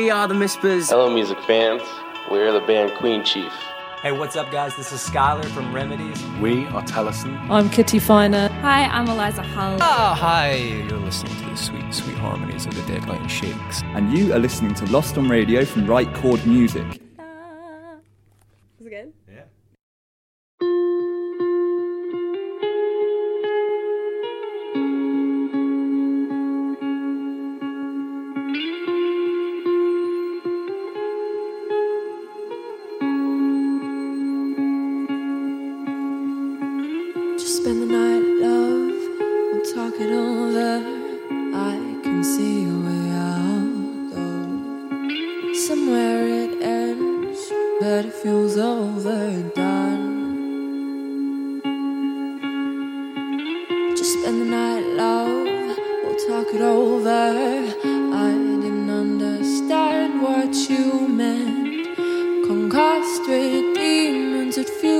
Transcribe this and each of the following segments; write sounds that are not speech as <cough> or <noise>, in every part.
we are the Mispers. Hello, music fans. We're the band Queen Chief. Hey, what's up, guys? This is Skylar from Remedies. We are Tellison. I'm Kitty Finer. Hi, I'm Eliza Hull. Oh, hi. You're listening to the sweet, sweet harmonies of the Deadline Shakes. And you are listening to Lost on Radio from Right Chord Music. It over. I didn't understand what you meant. Concussed with demons that fuel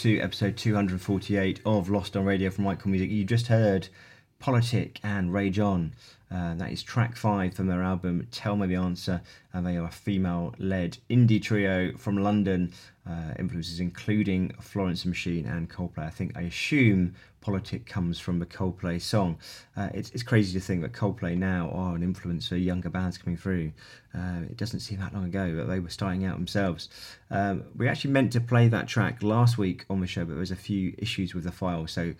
to episode 248 of Lost on Radio from Chord Music. You just heard Politic and Rage On. Uh, that is track five from their album Tell Me the Answer, and they are a female led indie trio from London. Uh, influences including Florence and Machine and Coldplay. I think I assume Politic comes from the Coldplay song. Uh, it's, it's crazy to think that Coldplay now are an influence for younger bands coming through. Uh, it doesn't seem that long ago that they were starting out themselves. Um, we actually meant to play that track last week on the show, but there was a few issues with the file, so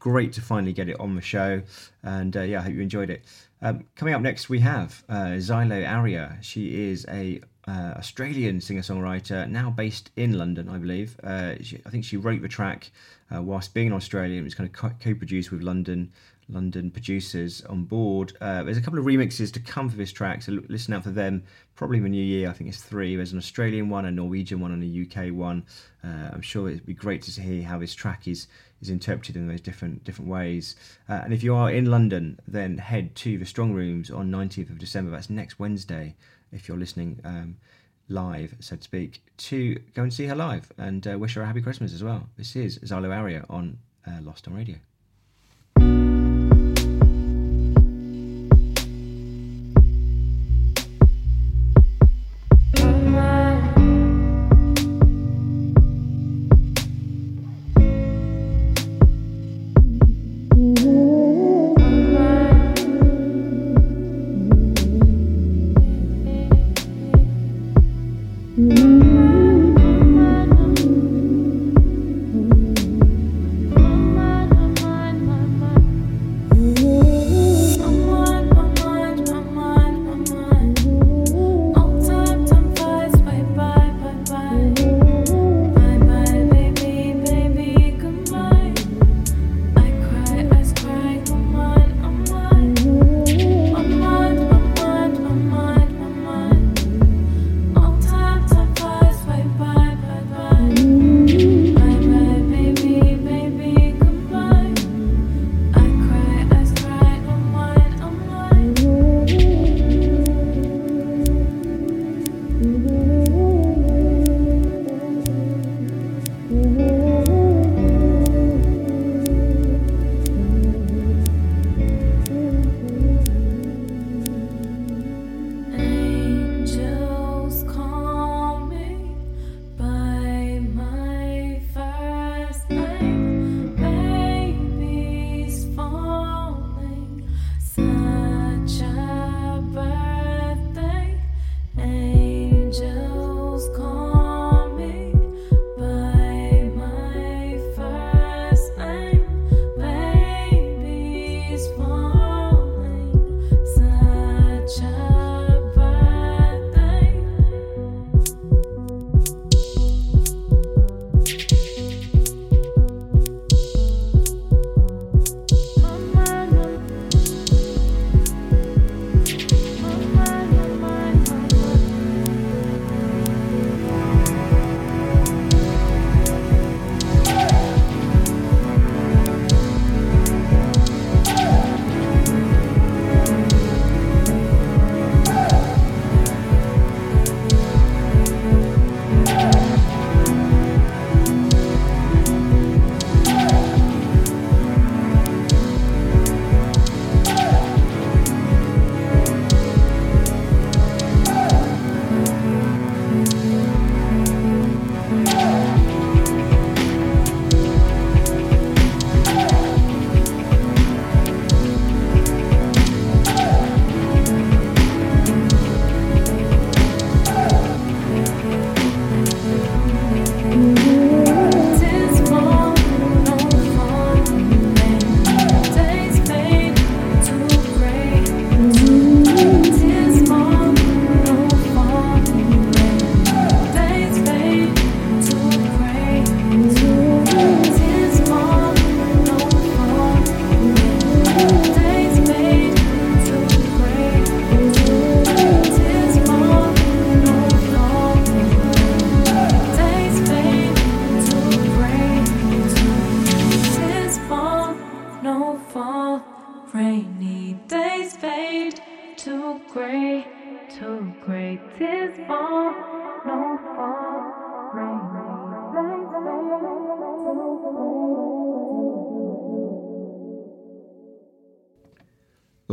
great to finally get it on the show. And uh, yeah, I hope you enjoyed it. Um, coming up next, we have uh, Aria. She is a uh, Australian singer songwriter, now based in London, I believe. Uh, she, I think she wrote the track uh, whilst being in Australia. It was kind of co produced with London London producers on board. Uh, there's a couple of remixes to come for this track, so listen out for them. Probably in the new year, I think it's three. There's an Australian one, a Norwegian one, and a UK one. Uh, I'm sure it'd be great to hear how this track is is interpreted in those different different ways. Uh, and if you are in London, then head to the Strong Rooms on 19th of December. That's next Wednesday if you're listening um, live, so to speak, to go and see her live and uh, wish her a happy Christmas as well. This is Xylo Aria on uh, Lost on Radio.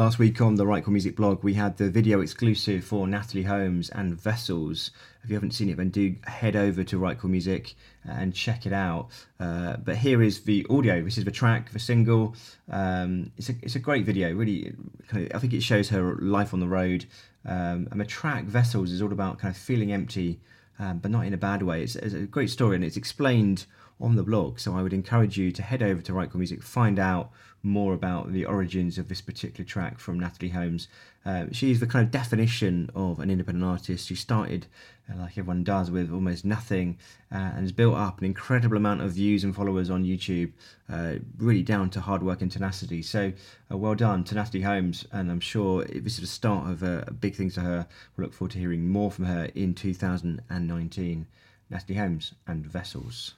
Last week on the Right Chord Music blog, we had the video exclusive for Natalie Holmes and Vessels. If you haven't seen it, then do head over to Right Chord Music and check it out. Uh, but here is the audio. This is the track, the single. Um, it's a it's a great video. Really, I think it shows her life on the road. Um, and the track Vessels is all about kind of feeling empty, um, but not in a bad way. It's, it's a great story and it's explained on the blog. So I would encourage you to head over to Right Chord Music, find out more about the origins of this particular track from Natalie Holmes. Uh, she's the kind of definition of an independent artist. She started, uh, like everyone does, with almost nothing uh, and has built up an incredible amount of views and followers on YouTube, uh, really down to hard work and tenacity. So, uh, well done to Natalie Holmes, and I'm sure this is the start of a, big thing to her. We'll look forward to hearing more from her in 2019. Natalie Holmes and Vessels.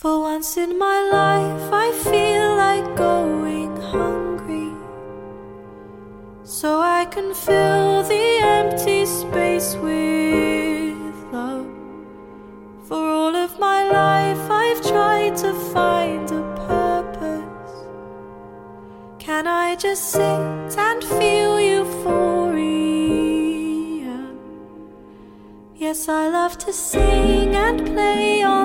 For once in my life, I feel like going hungry. So I can fill the empty space with love. For all of my life, I've tried to find a purpose. Can I just sit and feel euphoria? Yes, I love to sing and play on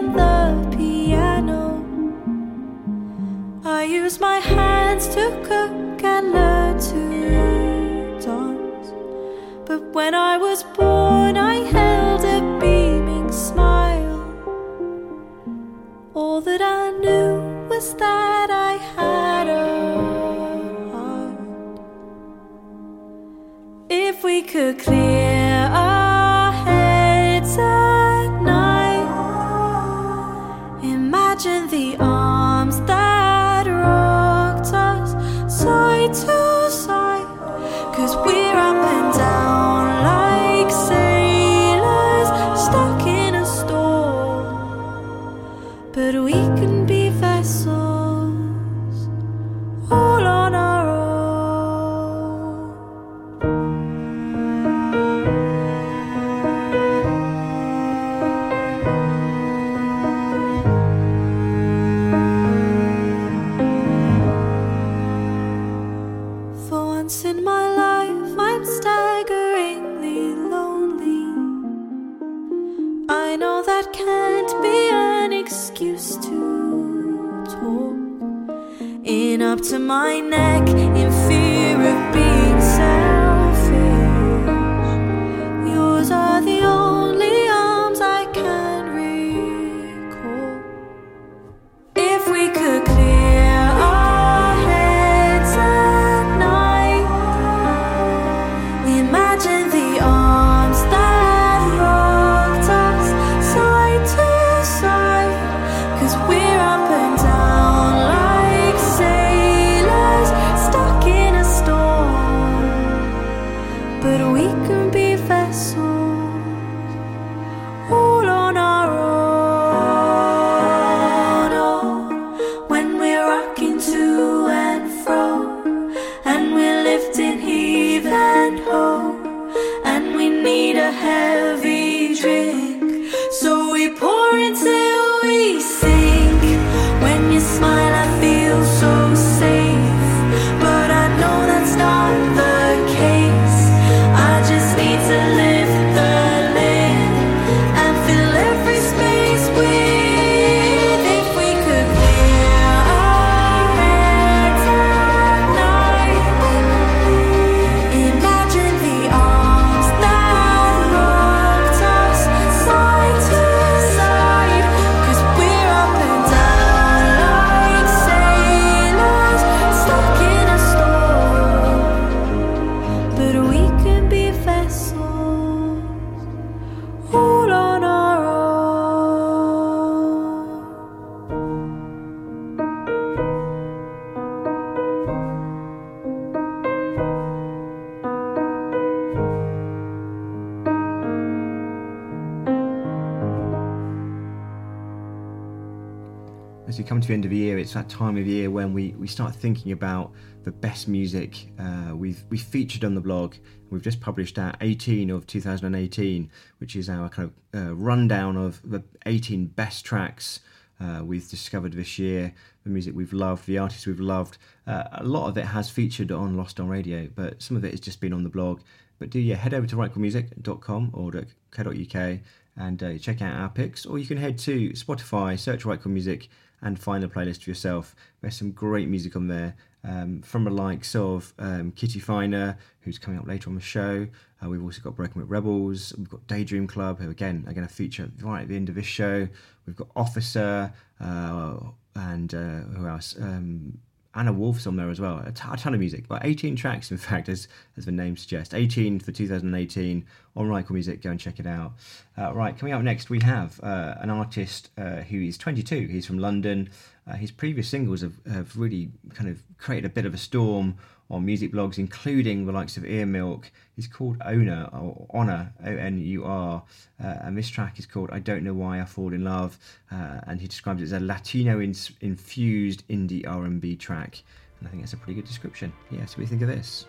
when I was born, I held a beaming smile. All that I knew was that I had a heart. If we could clear the end of the year, it's that time of year when we, we start thinking about the best music uh, we've we featured on the blog. We've just published our 18 of 2018, which is our kind of uh, rundown of the 18 best tracks uh, we've discovered this year, the music we've loved, the artists we've loved. Uh, a lot of it has featured on Lost on Radio, but some of it has just been on the blog. But do yeah, head over to rightchordmusic.com or co.uk and uh, check out our picks, or you can head to Spotify, search Right Chord Music, and find the playlist for yourself. There's some great music on there um, from the likes of um, Kitty Finer, who's coming up later on the show. Uh, we've also got Broken Witt Rebels. We've got Daydream Club, who again are going to feature right at the end of this show. We've got Officer uh, and uh, who else? Um, Anna Wolf's on there as well. A, t- a ton of music, about 18 tracks, in <laughs> fact, as, as the name suggests. 18 for 2018 on Chord Music. Go and check it out. Uh, right, coming up next, we have uh, an artist uh, who is 22. He's from London. Uh, his previous singles have, have really kind of created a bit of a storm on music blogs, including the likes of EARMILK, is called Owner, or Honor, O N U R, uh, and this track is called I Don't Know Why I Fall in Love, uh, and he describes it as a Latino infused indie R&B track, and I think that's a pretty good description. Yeah, so what do you think of this?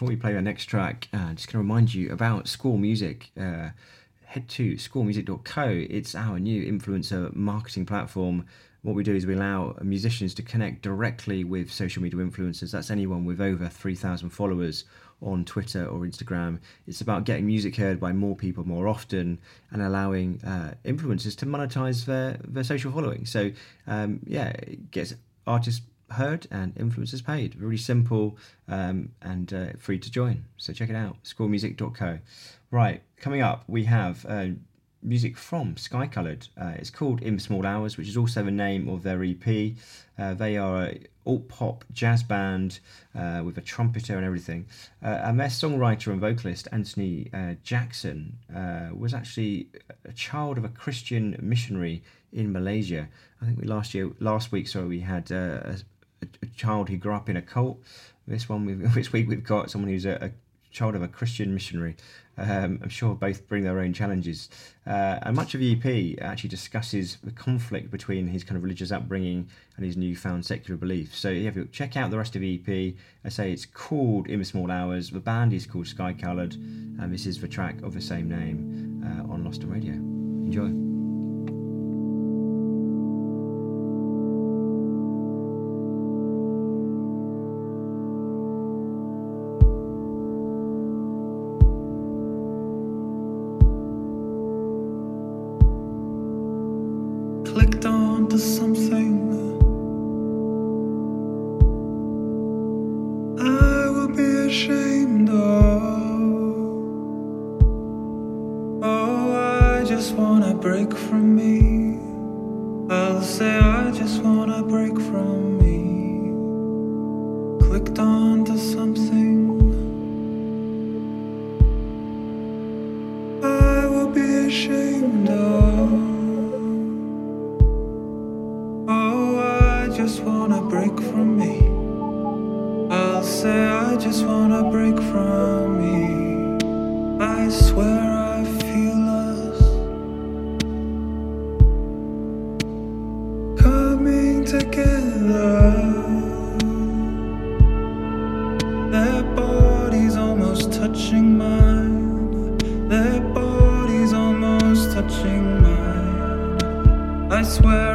Before we play our next track, uh, just going to remind you about Score Music. Uh, head to scoremusic.co. It's our new influencer marketing platform. What we do is we allow musicians to connect directly with social media influencers. That's anyone with over 3,000 followers on Twitter or Instagram. It's about getting music heard by more people more often and allowing uh, influencers to monetize their, their social following. So, um, yeah, it gets artists heard and influencers paid. Really simple um, and uh, free to join. So, check it out scoremusic.co. Right, coming up, we have. Uh, music from Sky Coloured. Uh, it's called In Small Hours, which is also the name of their EP. Uh, they are a alt pop jazz band uh, with a trumpeter and everything. Uh, and their songwriter and vocalist Anthony uh, Jackson uh, was actually a child of a Christian missionary in Malaysia. I think we last year, last week, sorry, we had a, a, child who grew up in a cult. This one, <laughs> this week, we've got someone who's a, a child of a Christian missionary. Um, I'm sure both bring their own challenges. Uh, and much of EP actually discusses the conflict between his kind of religious upbringing and his newfound secular beliefs. So yeah, check out the rest of EP. I say it's called In the Small Hours. The band is called Sky Coloured, and this is the track of the same name uh, on Lost on Radio. Enjoy. onto something. I swear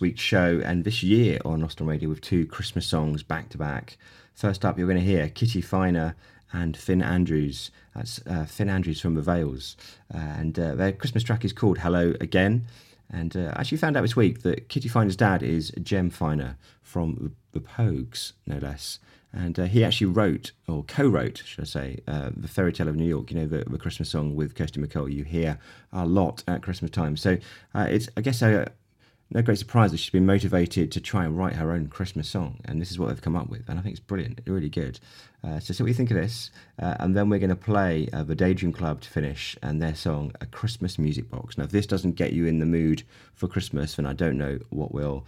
week's show and this year on Lost on Radio with two Christmas songs back to back. First up, you're going to hear Kitty Finer and Finn Andrews. That's uh, Finn Andrews from the Veils. Uh, and uh, their Christmas track is called Hello Again. And uh, I actually found out this week that Kitty Finer's dad is Jem Finer from the Pogues, no less. And uh, he actually wrote, or co wrote, should I say, uh, The Fairy Tale of New York, you know, the, the Christmas song with Kirsty MacColl you hear a lot at Christmas time. So it's, I guess, a, no great surprise that she's been motivated to try and write her own Christmas song, and this is what they've come up with, and I think it's brilliant, really good. Uh, so, see what you think of this, uh, and then we're going to play uh, the Daydream Club to finish, and their song "A Christmas Music Box." Now, if this doesn't get you in the mood for Christmas, then I don't know what will.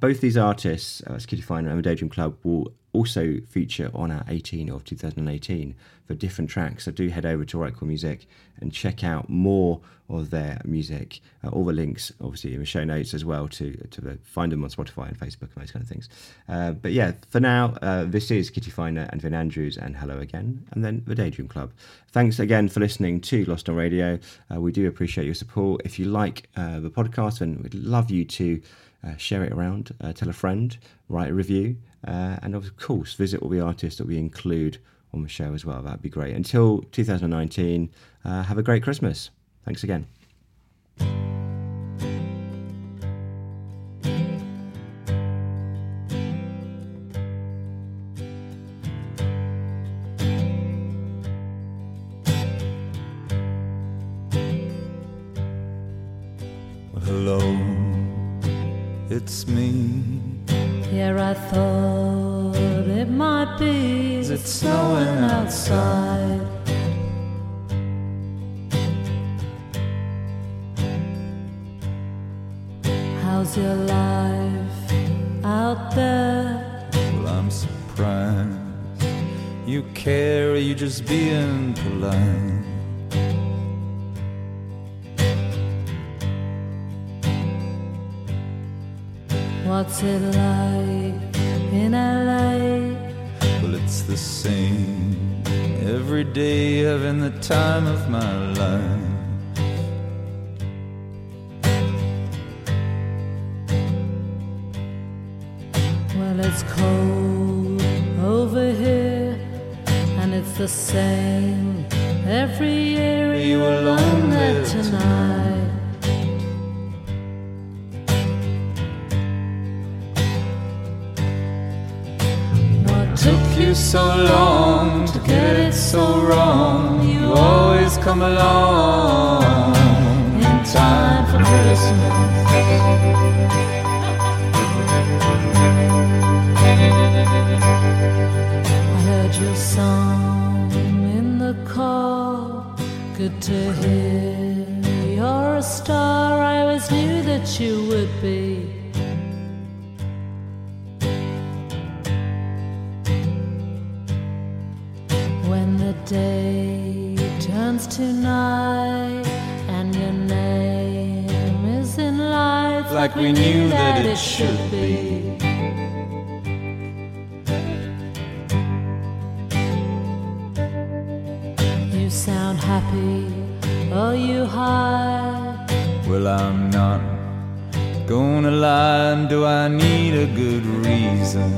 Both these artists, uh, Kitty Finer and the Daydream Club, will also feature on our 18 of 2018 for different tracks. So do head over to Chord Music and check out more of their music. Uh, all the links, obviously, in the show notes as well to to the, find them on Spotify and Facebook and those kind of things. Uh, but yeah, for now, uh, this is Kitty Finer and Finn Andrews and Hello Again, and then the Daydream Club. Thanks again for listening to Lost on Radio. Uh, we do appreciate your support. If you like uh, the podcast, then we'd love you to. Uh, share it around, uh, tell a friend, write a review, uh, and of course, visit all the artists that we include on the show as well. That'd be great. Until 2019, uh, have a great Christmas. Thanks again. Care, or you just being polite? What's it like in LA? Well, it's the same. Every day having the time of my life. Well, it's cold the same every year. You alone there tonight? What Took you so long to get it so wrong. You always come along in time for Christmas. Car. Good to hear you're a star. I always knew that you would be. When the day turns to night and your name is in lights Like we knew that it should be. You I'm not gonna lie. and Do I need a good reason?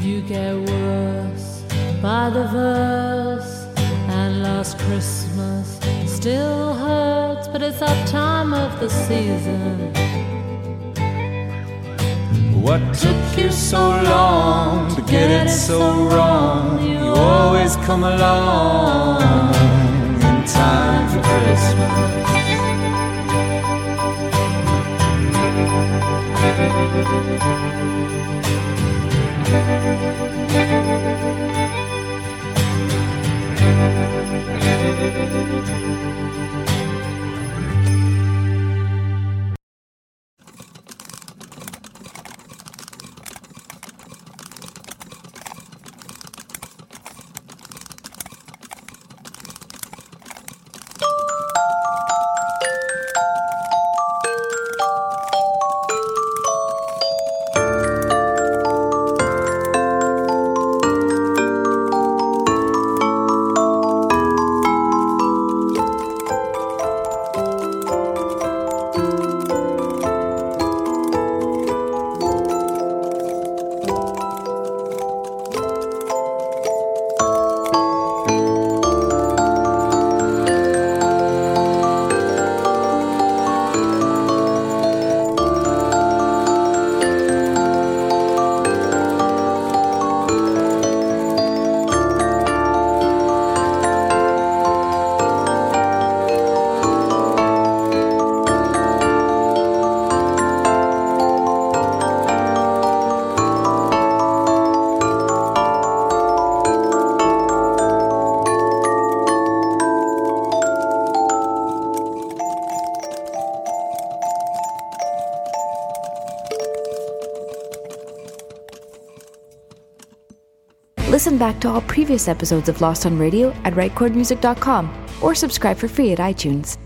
You get worse by the verse, and last Christmas still hurts, but it's that time of the season. What took you so long to get it so wrong? You always come along in time for Christmas. Back to all previous episodes of Lost on Radio at rightchordmusic.com or subscribe for free at iTunes.